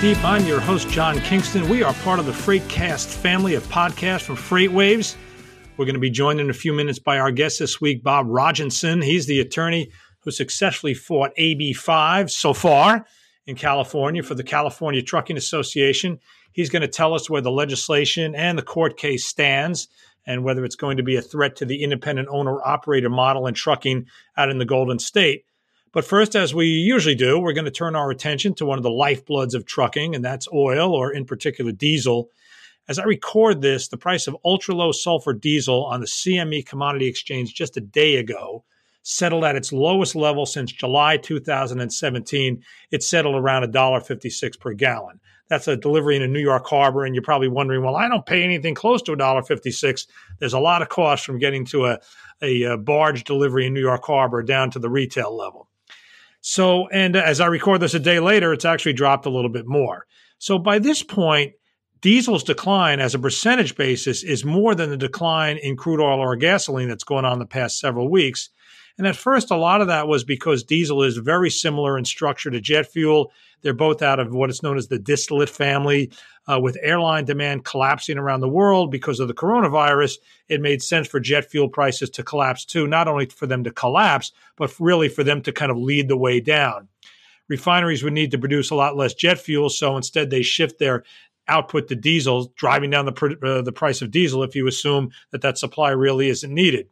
Deep. I'm your host, John Kingston. We are part of the Freightcast family of podcasts from FreightWaves. We're going to be joined in a few minutes by our guest this week, Bob Roginson. He's the attorney who successfully fought AB5 so far in California for the California Trucking Association. He's going to tell us where the legislation and the court case stands and whether it's going to be a threat to the independent owner operator model in trucking out in the Golden State. But first, as we usually do, we're going to turn our attention to one of the lifebloods of trucking, and that's oil, or in particular, diesel. As I record this, the price of ultra low sulfur diesel on the CME commodity exchange just a day ago settled at its lowest level since July 2017. It settled around $1.56 per gallon. That's a delivery in a New York harbor, and you're probably wondering, well, I don't pay anything close to $1.56. There's a lot of cost from getting to a, a, a barge delivery in New York harbor down to the retail level. So, and as I record this a day later, it's actually dropped a little bit more. So by this point, diesel's decline as a percentage basis is more than the decline in crude oil or gasoline that's going on the past several weeks. And at first, a lot of that was because diesel is very similar in structure to jet fuel. They're both out of what is known as the distillate family. Uh, with airline demand collapsing around the world because of the coronavirus, it made sense for jet fuel prices to collapse too, not only for them to collapse, but really for them to kind of lead the way down. Refineries would need to produce a lot less jet fuel, so instead they shift their output to diesel, driving down the, uh, the price of diesel if you assume that that supply really isn't needed.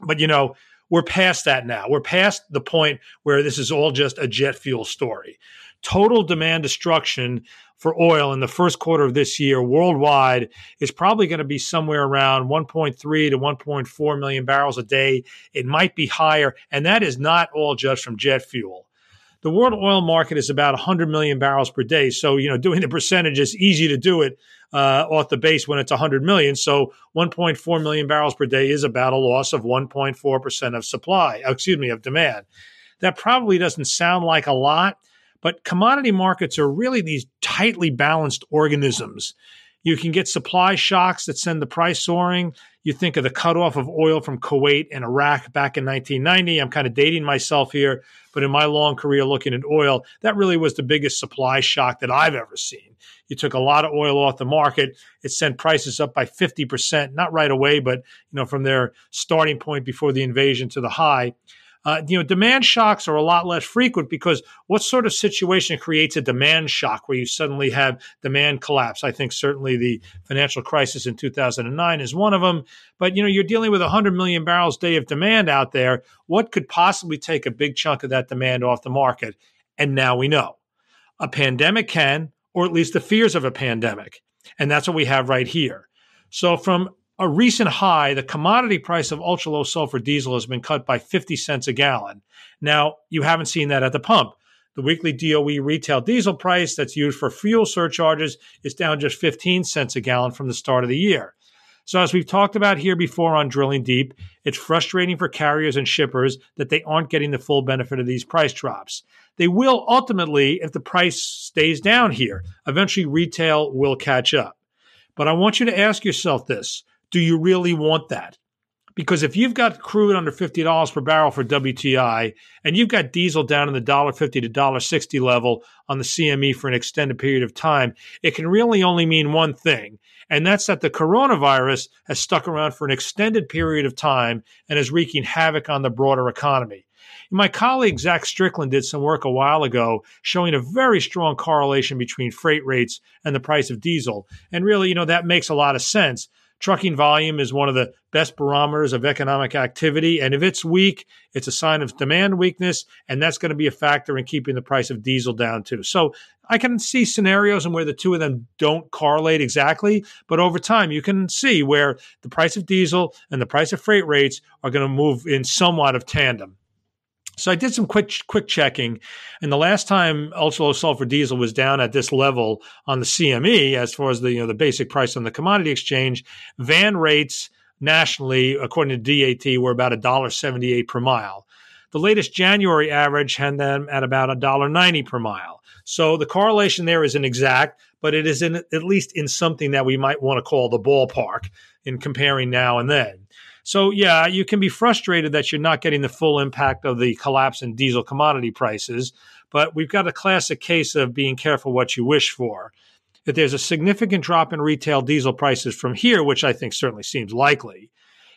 But you know, we're past that now. We're past the point where this is all just a jet fuel story. Total demand destruction for oil in the first quarter of this year worldwide is probably going to be somewhere around 1.3 to 1.4 million barrels a day. It might be higher, and that is not all just from jet fuel. The world oil market is about 100 million barrels per day. So, you know, doing the percentage is easy to do it uh, off the base when it's 100 million. So, 1.4 million barrels per day is about a loss of 1.4% of supply, excuse me, of demand. That probably doesn't sound like a lot, but commodity markets are really these tightly balanced organisms. You can get supply shocks that send the price soaring. You think of the cutoff of oil from Kuwait and Iraq back in 1990. I'm kind of dating myself here, but in my long career looking at oil, that really was the biggest supply shock that I've ever seen. You took a lot of oil off the market. It sent prices up by 50%, not right away, but you know from their starting point before the invasion to the high. Uh, you know, demand shocks are a lot less frequent because what sort of situation creates a demand shock where you suddenly have demand collapse? I think certainly the financial crisis in 2009 is one of them. But, you know, you're dealing with 100 million barrels a day of demand out there. What could possibly take a big chunk of that demand off the market? And now we know a pandemic can, or at least the fears of a pandemic. And that's what we have right here. So, from a recent high, the commodity price of ultra low sulfur diesel has been cut by 50 cents a gallon. Now, you haven't seen that at the pump. The weekly DOE retail diesel price that's used for fuel surcharges is down just 15 cents a gallon from the start of the year. So, as we've talked about here before on Drilling Deep, it's frustrating for carriers and shippers that they aren't getting the full benefit of these price drops. They will ultimately if the price stays down here. Eventually, retail will catch up. But I want you to ask yourself this do you really want that? Because if you've got crude under $50 per barrel for WTI and you've got diesel down in the $1.50 to $1.60 level on the CME for an extended period of time, it can really only mean one thing. And that's that the coronavirus has stuck around for an extended period of time and is wreaking havoc on the broader economy. My colleague Zach Strickland did some work a while ago showing a very strong correlation between freight rates and the price of diesel. And really, you know, that makes a lot of sense. Trucking volume is one of the best barometers of economic activity. And if it's weak, it's a sign of demand weakness. And that's going to be a factor in keeping the price of diesel down too. So I can see scenarios in where the two of them don't correlate exactly. But over time, you can see where the price of diesel and the price of freight rates are going to move in somewhat of tandem. So I did some quick quick checking, and the last time ultra low sulfur diesel was down at this level on the CME, as far as the you know the basic price on the commodity exchange, van rates nationally, according to DAT, were about a dollar seventy eight per mile. The latest January average had them at about a dollar ninety per mile. So the correlation there isn't exact, but it is in, at least in something that we might want to call the ballpark in comparing now and then. So, yeah, you can be frustrated that you're not getting the full impact of the collapse in diesel commodity prices. but we've got a classic case of being careful what you wish for. If there's a significant drop in retail diesel prices from here, which I think certainly seems likely,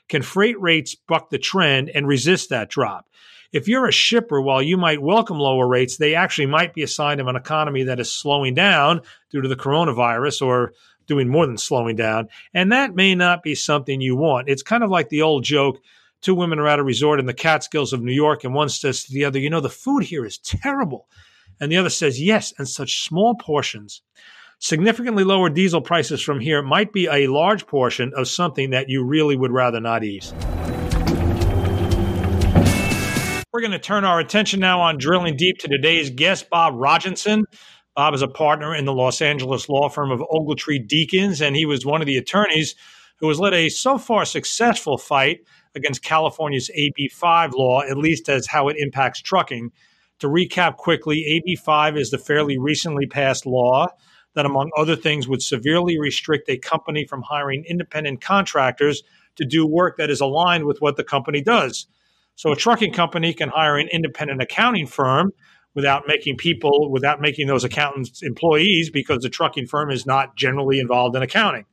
can freight rates buck the trend and resist that drop? If you're a shipper, while you might welcome lower rates, they actually might be a sign of an economy that is slowing down due to the coronavirus or doing more than slowing down. And that may not be something you want. It's kind of like the old joke two women are at a resort in the Catskills of New York, and one says to the other, You know, the food here is terrible. And the other says, Yes, and such small portions. Significantly lower diesel prices from here might be a large portion of something that you really would rather not eat. We're going to turn our attention now on drilling deep to today's guest, Bob Roginson. Bob is a partner in the Los Angeles law firm of Ogletree Deakins, and he was one of the attorneys who has led a so far successful fight against California's AB5 law, at least as how it impacts trucking. To recap quickly, AB5 is the fairly recently passed law that, among other things, would severely restrict a company from hiring independent contractors to do work that is aligned with what the company does. So, a trucking company can hire an independent accounting firm without making people, without making those accountants employees because the trucking firm is not generally involved in accounting.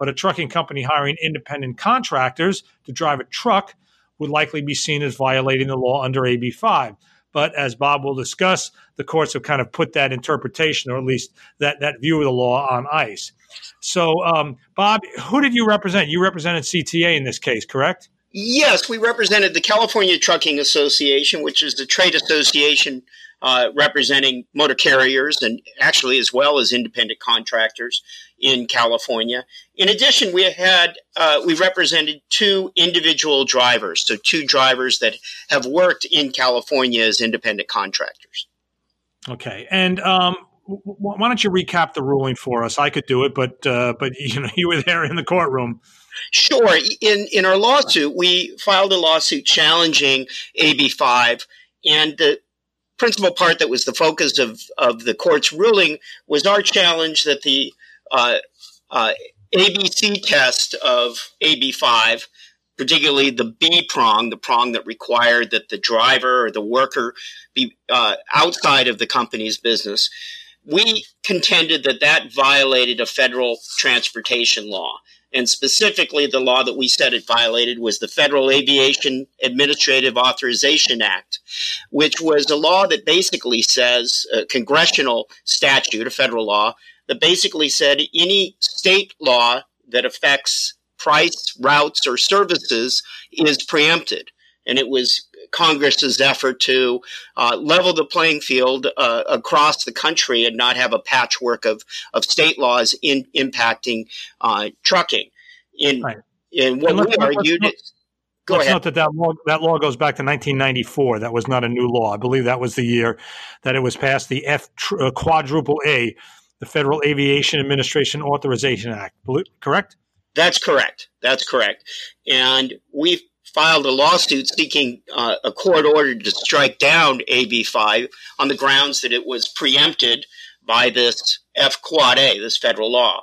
But a trucking company hiring independent contractors to drive a truck would likely be seen as violating the law under AB 5. But as Bob will discuss, the courts have kind of put that interpretation, or at least that, that view of the law, on ice. So, um, Bob, who did you represent? You represented CTA in this case, correct? Yes, we represented the California Trucking Association, which is the trade association uh, representing motor carriers and actually as well as independent contractors in California. In addition, we had uh, we represented two individual drivers, so two drivers that have worked in California as independent contractors. Okay, and um, why don't you recap the ruling for us? I could do it, but uh, but you know you were there in the courtroom. Sure. In in our lawsuit, we filed a lawsuit challenging AB five, and the principal part that was the focus of of the court's ruling was our challenge that the uh, uh, ABC test of AB5, particularly the B prong, the prong that required that the driver or the worker be uh, outside of the company's business, we contended that that violated a federal transportation law. And specifically, the law that we said it violated was the Federal Aviation Administrative Authorization Act, which was a law that basically says, a congressional statute, a federal law, that basically said any state law that affects price, routes, or services is preempted. And it was Congress's effort to uh, level the playing field uh, across the country and not have a patchwork of, of state laws in, impacting uh, trucking. In, right. in what we argued, let's, go let's ahead. note that that law, that law goes back to 1994. That was not a new law. I believe that was the year that it was passed, the F uh, quadruple A the Federal Aviation Administration Authorization Act, correct? That's correct. That's correct. And we've filed a lawsuit seeking uh, a court order to strike down AB5 on the grounds that it was preempted by this F Quad A, this federal law.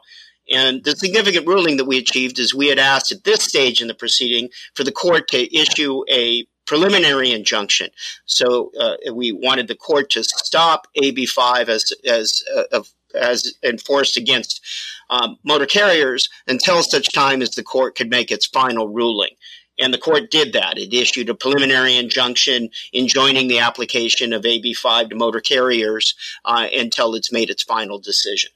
And the significant ruling that we achieved is we had asked at this stage in the proceeding for the court to issue a preliminary injunction. So uh, we wanted the court to stop AB5 as as uh, as enforced against um, motor carriers until such time as the court could make its final ruling. And the court did that. It issued a preliminary injunction enjoining the application of AB5 to motor carriers uh, until it's made its final decision.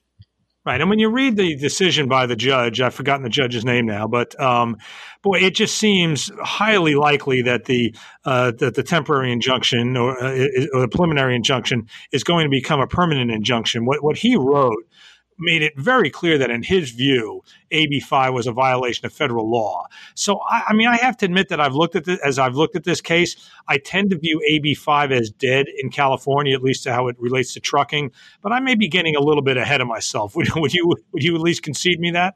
Right. And when you read the decision by the judge, I've forgotten the judge's name now, but um, boy, it just seems highly likely that the uh, that the temporary injunction or, uh, or the preliminary injunction is going to become a permanent injunction. What what he wrote made it very clear that in his view, AB5 was a violation of federal law. So, I, I, mean, I have to admit that I've looked at this, as I've looked at this case, I tend to view AB5 as dead in California, at least to how it relates to trucking. But I may be getting a little bit ahead of myself. Would, would you would you at least concede me that?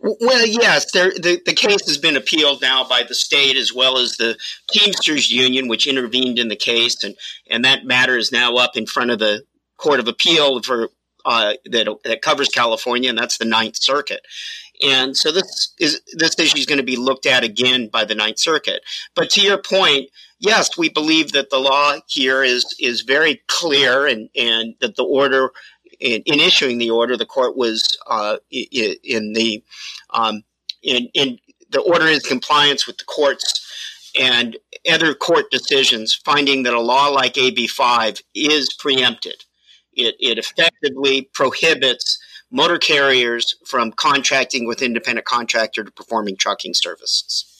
Well, yes, there, the, the case has been appealed now by the state as well as the Teamsters Union, which intervened in the case, and, and that matter is now up in front of the Court of Appeal for uh, that that covers California, and that's the Ninth Circuit. And so this is this issue is going to be looked at again by the Ninth Circuit. But to your point, yes, we believe that the law here is is very clear, and and that the order in, in issuing the order, the court was uh, in the um, in in the order is compliance with the court's and other court decisions finding that a law like AB five is preempted. It, it effectively prohibits motor carriers from contracting with independent contractor to performing trucking services.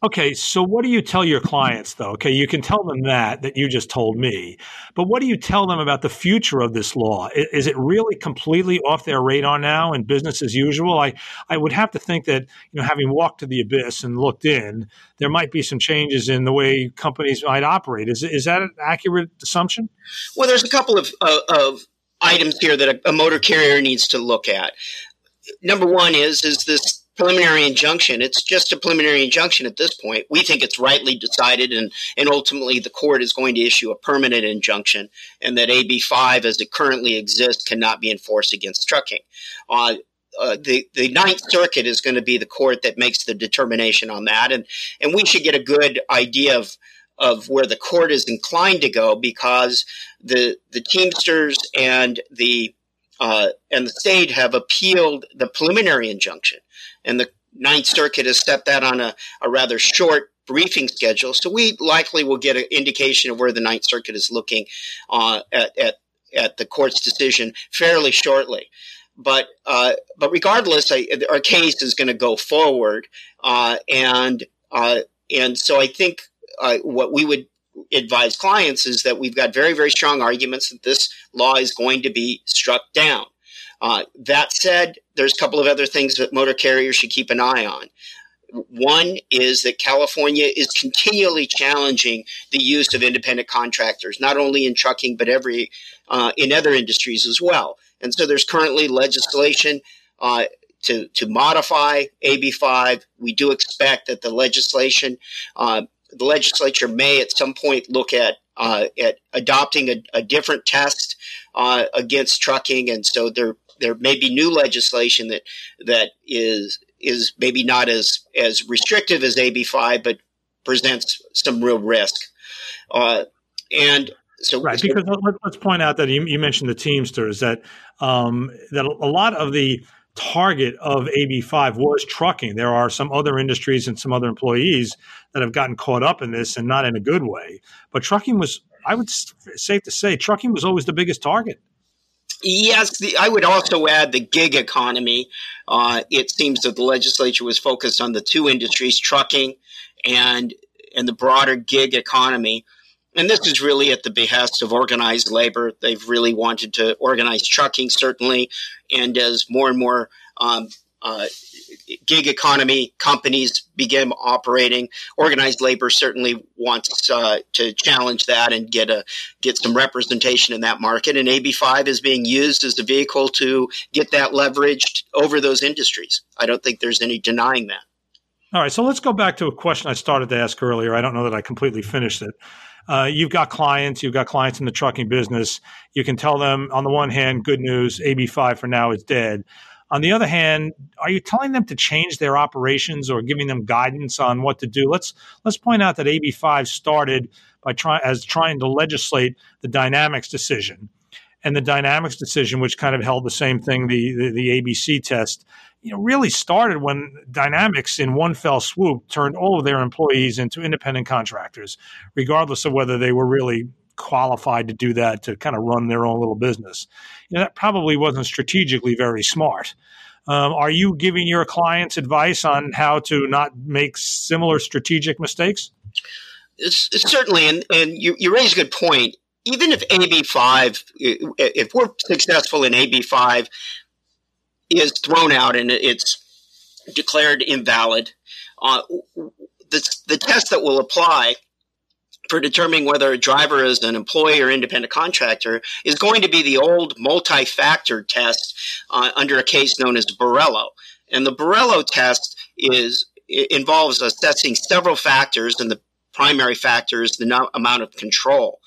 Okay, so what do you tell your clients though? Okay, you can tell them that that you just told me, but what do you tell them about the future of this law? Is it really completely off their radar now and business as usual? I I would have to think that you know, having walked to the abyss and looked in, there might be some changes in the way companies might operate. Is is that an accurate assumption? Well, there's a couple of uh, of items here that a, a motor carrier needs to look at. Number one is is this preliminary injunction. It's just a preliminary injunction at this point. We think it's rightly decided, and, and ultimately the court is going to issue a permanent injunction, and that AB 5 as it currently exists cannot be enforced against trucking. Uh, uh, the the Ninth Circuit is going to be the court that makes the determination on that, and and we should get a good idea of of where the court is inclined to go because the the Teamsters and the uh, and the state have appealed the preliminary injunction, and the Ninth Circuit has set that on a, a rather short briefing schedule. So we likely will get an indication of where the Ninth Circuit is looking uh, at, at, at the court's decision fairly shortly. But uh, but regardless, I, our case is going to go forward, uh, and uh, and so I think uh, what we would advise clients is that we've got very very strong arguments that this law is going to be struck down. Uh, that said, there's a couple of other things that motor carriers should keep an eye on. One is that California is continually challenging the use of independent contractors, not only in trucking but every uh, in other industries as well. And so there's currently legislation uh, to to modify AB five. We do expect that the legislation, uh, the legislature may at some point look at uh, at adopting a, a different test uh, against trucking, and so there there may be new legislation that that is is maybe not as as restrictive as AB five, but presents some real risk. Uh, and so, right, because let's point out that you, you mentioned the Teamsters that um, that a lot of the target of AB5 was trucking. There are some other industries and some other employees that have gotten caught up in this and not in a good way. But trucking was, I would safe to say, trucking was always the biggest target. Yes, the, I would also add the gig economy. Uh, it seems that the legislature was focused on the two industries, trucking and and the broader gig economy. And this is really at the behest of organized labor. They've really wanted to organize trucking, certainly, and as more and more um, uh, gig economy companies begin operating. Organized labor certainly wants uh, to challenge that and get a get some representation in that market. And AB5 is being used as a vehicle to get that leveraged over those industries. I don't think there's any denying that. All right, so let's go back to a question I started to ask earlier. I don't know that I completely finished it. Uh, you've got clients, you've got clients in the trucking business. You can tell them, on the one hand, good news, AB5 for now is dead. On the other hand, are you telling them to change their operations or giving them guidance on what to do? Let's let's point out that AB5 started by trying as trying to legislate the Dynamex decision, and the Dynamex decision, which kind of held the same thing, the the, the ABC test, you know, really started when Dynamex, in one fell swoop, turned all of their employees into independent contractors, regardless of whether they were really qualified to do that to kind of run their own little business. You know, that probably wasn't strategically very smart. Um, are you giving your clients advice on how to not make similar strategic mistakes? It's, it's certainly, and, and you, you raise a good point. Even if AB5, if we're successful in AB5, is thrown out and it's declared invalid, uh, the, the test that will apply for determining whether a driver is an employee or independent contractor is going to be the old multi-factor test uh, under a case known as Borello. And the Borello test is involves assessing several factors, and the primary factor is the no- amount of control.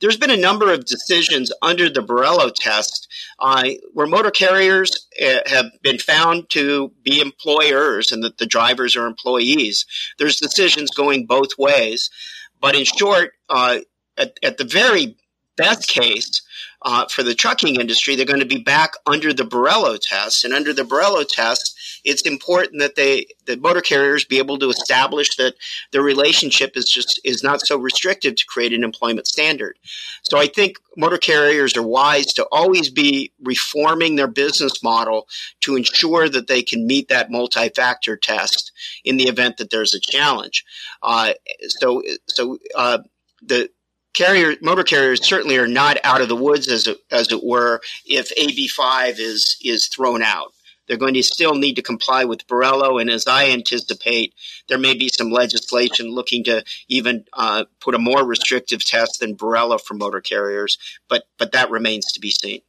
there's been a number of decisions under the Borello test uh, where motor carriers uh, have been found to be employers and that the drivers are employees. There's decisions going both ways. But in short, uh, at, at the very best case, uh, for the trucking industry, they're going to be back under the Borello test. And under the Borello test, it's important that they, the motor carriers, be able to establish that the relationship is just is not so restrictive to create an employment standard. So I think motor carriers are wise to always be reforming their business model to ensure that they can meet that multi-factor test in the event that there's a challenge. Uh, so, so uh, the carrier motor carriers certainly are not out of the woods as it, as it were if AB5 is is thrown out. They're going to still need to comply with Borello, and as I anticipate, there may be some legislation looking to even uh, put a more restrictive test than Borello for motor carriers, but but that remains to be seen.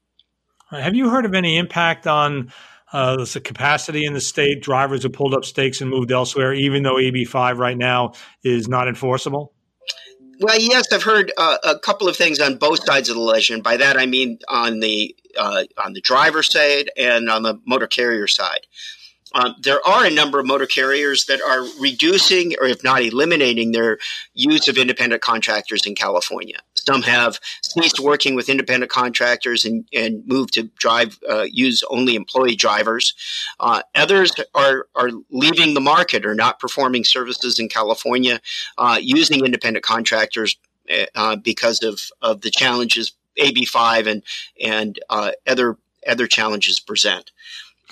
Have you heard of any impact on uh, the capacity in the state? Drivers have pulled up stakes and moved elsewhere, even though AB5 right now is not enforceable. Well, yes, I've heard uh, a couple of things on both sides of the ledger. And by that, I mean on the uh, on the driver side and on the motor carrier side. Um, there are a number of motor carriers that are reducing or if not eliminating their use of independent contractors in California. Some have ceased working with independent contractors and, and moved to drive, uh, use only employee drivers. Uh, others are, are leaving the market or not performing services in California uh, using independent contractors uh, because of, of the challenges AB5 and, and uh, other, other challenges present.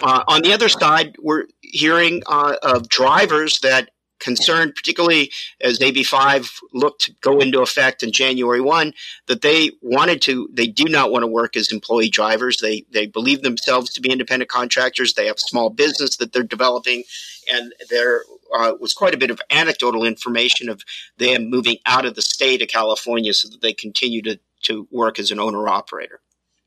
Uh, on the other side, we're hearing uh, of drivers that concerned, particularly as AB5 looked to go into effect in January 1, that they wanted to, they do not want to work as employee drivers. They, they believe themselves to be independent contractors. They have small business that they're developing. And there uh, was quite a bit of anecdotal information of them moving out of the state of California so that they continue to, to work as an owner operator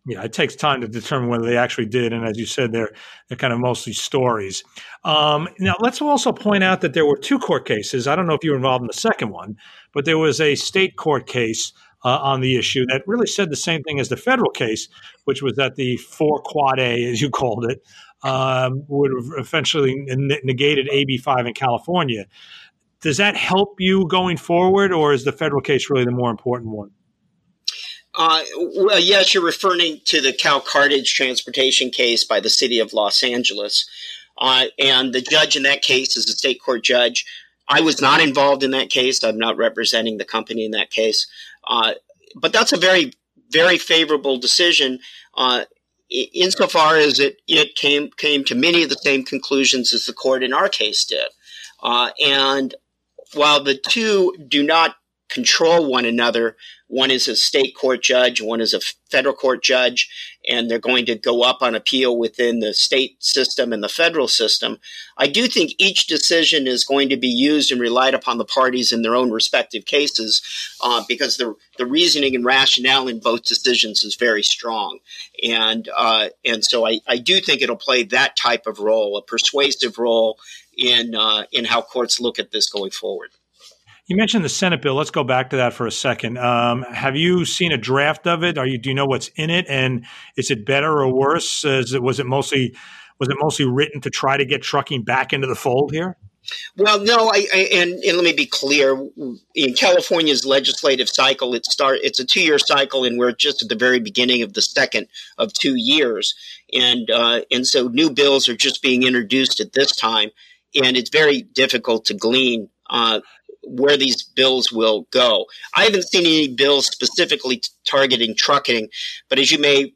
yeah, it takes time to determine whether they actually did, and as you said, they're they're kind of mostly stories. Um, now, let's also point out that there were two court cases. I don't know if you were involved in the second one, but there was a state court case uh, on the issue that really said the same thing as the federal case, which was that the four quad A, as you called it, um, would have eventually negated AB five in California. Does that help you going forward, or is the federal case really the more important one? Uh, well, yes, you're referring to the Cal Cartage transportation case by the city of Los Angeles. Uh, and the judge in that case is a state court judge. I was not involved in that case. I'm not representing the company in that case. Uh, but that's a very, very favorable decision uh, insofar as it, it came, came to many of the same conclusions as the court in our case did. Uh, and while the two do not control one another. One is a state court judge, one is a federal court judge, and they're going to go up on appeal within the state system and the federal system. I do think each decision is going to be used and relied upon the parties in their own respective cases uh, because the, the reasoning and rationale in both decisions is very strong. And, uh, and so I, I do think it'll play that type of role, a persuasive role in, uh, in how courts look at this going forward. You mentioned the Senate bill. Let's go back to that for a second. Um, have you seen a draft of it? Are you do you know what's in it, and is it better or worse? It, was it mostly was it mostly written to try to get trucking back into the fold here? Well, no, I, I and, and, let me be clear. In California's legislative cycle, it start it's a two year cycle, and we're just at the very beginning of the second of two years, and uh, and so new bills are just being introduced at this time, and it's very difficult to glean uh, where these bills will go. I haven't seen any bills specifically targeting trucking, but as you may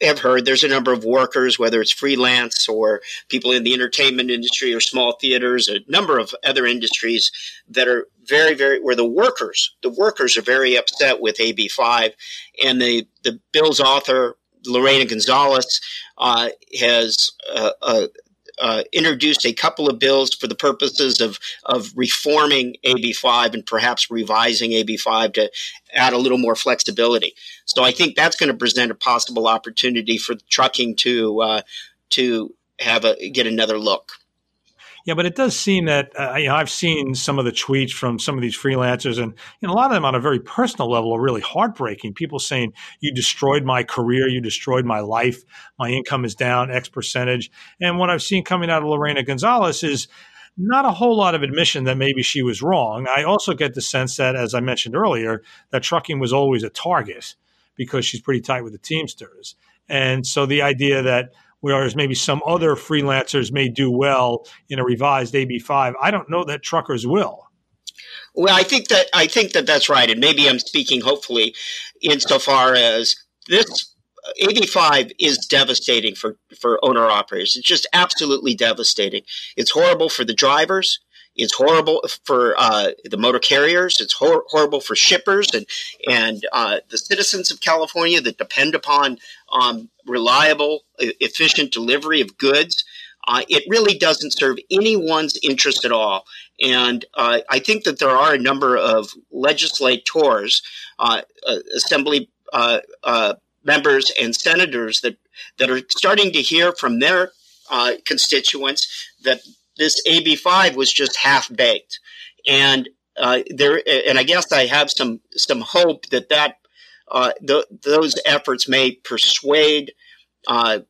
have heard, there's a number of workers, whether it's freelance or people in the entertainment industry or small theaters, a number of other industries that are very, very where the workers, the workers are very upset with AB5, and the the bill's author Lorena Gonzalez uh, has uh, uh, uh, introduced a couple of bills for the purposes of, of reforming AB5 and perhaps revising AB5 to add a little more flexibility. So I think that's going to present a possible opportunity for trucking to uh, to have a get another look. Yeah, but it does seem that uh, you know I've seen some of the tweets from some of these freelancers, and you know, a lot of them on a very personal level are really heartbreaking. People saying, "You destroyed my career, you destroyed my life, my income is down X percentage." And what I've seen coming out of Lorena Gonzalez is not a whole lot of admission that maybe she was wrong. I also get the sense that, as I mentioned earlier, that trucking was always a target because she's pretty tight with the Teamsters, and so the idea that whereas maybe some other freelancers may do well in a revised AB5. I don't know that truckers will. Well, I think that I think that that's right, and maybe I'm speaking hopefully insofar as this AB5 is devastating for for owner operators. It's just absolutely devastating. It's horrible for the drivers. It's horrible for uh, the motor carriers. It's hor- horrible for shippers and and uh, the citizens of California that depend upon um, reliable, efficient delivery of goods. Uh, it really doesn't serve anyone's interest at all. And uh, I think that there are a number of legislators, uh, uh assembly uh, uh, members, and senators that, that are starting to hear from their constituents that this AB5 was just half baked. And there, and I guess I have some some hope that that th- those efforts may persuade uh,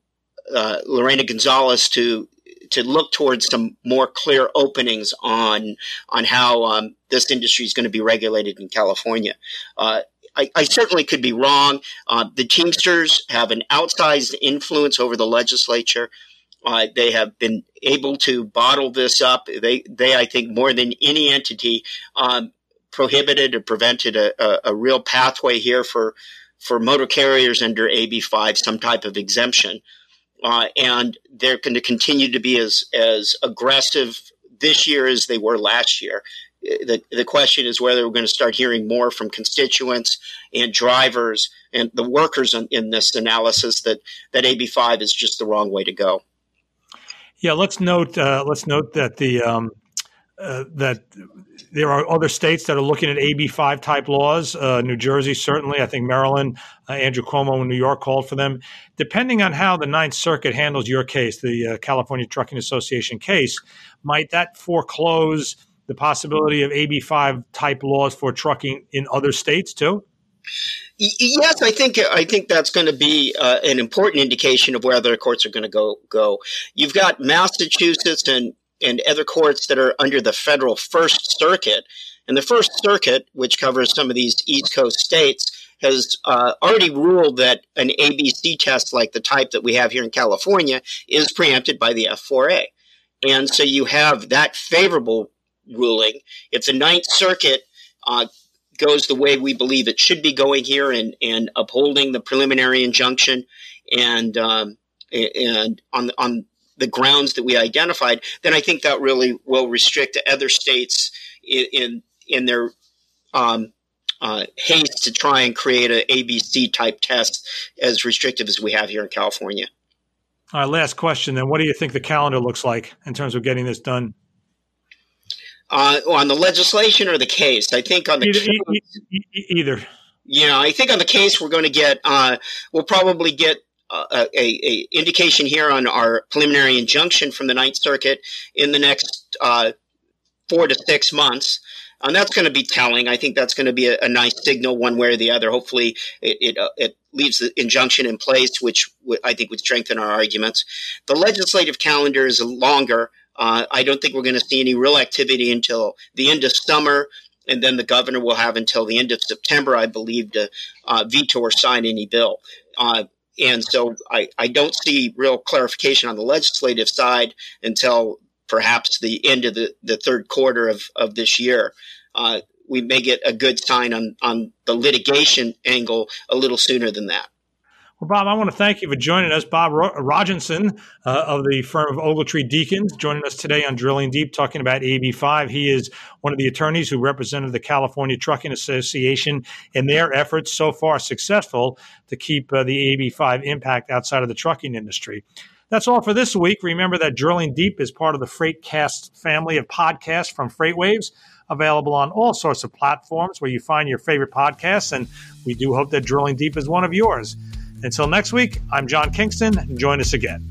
uh, Lorena Gonzalez to to look towards some more clear openings on on how um, this industry is going to be regulated in California. Uh, I, I, certainly could be wrong. Uh, the Teamsters have an outsized influence over the legislature. Uh, they have been able to bottle this up. They, they, I think, more than any entity, um, prohibited or prevented a, a, a real pathway here for for motor carriers under AB5 some type of exemption. Uh, and they're going to continue to be as, as aggressive this year as they were last year. The, the question is whether we're going to start hearing more from constituents and drivers and the workers in, in this analysis that, that AB5 is just the wrong way to go. Yeah, let's note uh, let's note that the um, uh, that there are other states that are looking at AB5 type laws. Uh, New Jersey, certainly. I think Maryland, uh, Andrew Cuomo in New York called for them. Depending on how the Ninth Circuit handles your case, the uh, California Trucking Association case, might that foreclose the possibility of AB5 type laws for trucking in other states too? Yes, I think I think that's going to be uh, an important indication of where the courts are going to go. Go. You've got Massachusetts and and other courts that are under the federal First Circuit. And the First Circuit, which covers some of these East Coast states, has uh, already ruled that an ABC test like the type that we have here in California is preempted by the F4A. And so you have that favorable ruling. If the Ninth Circuit uh, goes the way we believe it should be going here and, and upholding the preliminary injunction and um, and on on the grounds that we identified, then I think that really will restrict other states in in, in their um, uh, haste to try and create an ABC type test as restrictive as we have here in California. All right, last question then. What do you think the calendar looks like in terms of getting this done? Uh, on the legislation or the case? I think on the either. Case, either. Yeah, I think on the case we're going to get. Uh, we'll probably get a, a, indication here on our preliminary injunction from the Ninth Circuit in the next uh, four to six months. And that's going to be telling. I think that's going to be a, a, nice signal one way or the other. Hopefully, it, it, uh, it leaves the injunction in place, which w- I think would strengthen our arguments. The legislative calendar is longer. Uh, I don't think we're going to see any real activity until the end of summer, and then the governor will have until the end of September, I believe, to uh, veto or sign any bill. Uh, and so I, I don't see real clarification on the legislative side until perhaps the end of the, the third quarter of, of this year. Uh, we may get a good sign on, on the litigation angle a little sooner than that. Well, Bob, I want to thank you for joining us. Bob Roginson uh, of the firm of Ogletree Deakins joining us today on Drilling Deep, talking about AB5. He is one of the attorneys who represented the California Trucking Association in their efforts, so far successful, to keep uh, the AB5 impact outside of the trucking industry. That's all for this week. Remember that Drilling Deep is part of the Freightcast family of podcasts from FreightWaves, available on all sorts of platforms where you find your favorite podcasts. And we do hope that Drilling Deep is one of yours. Until next week, I'm John Kingston. Join us again.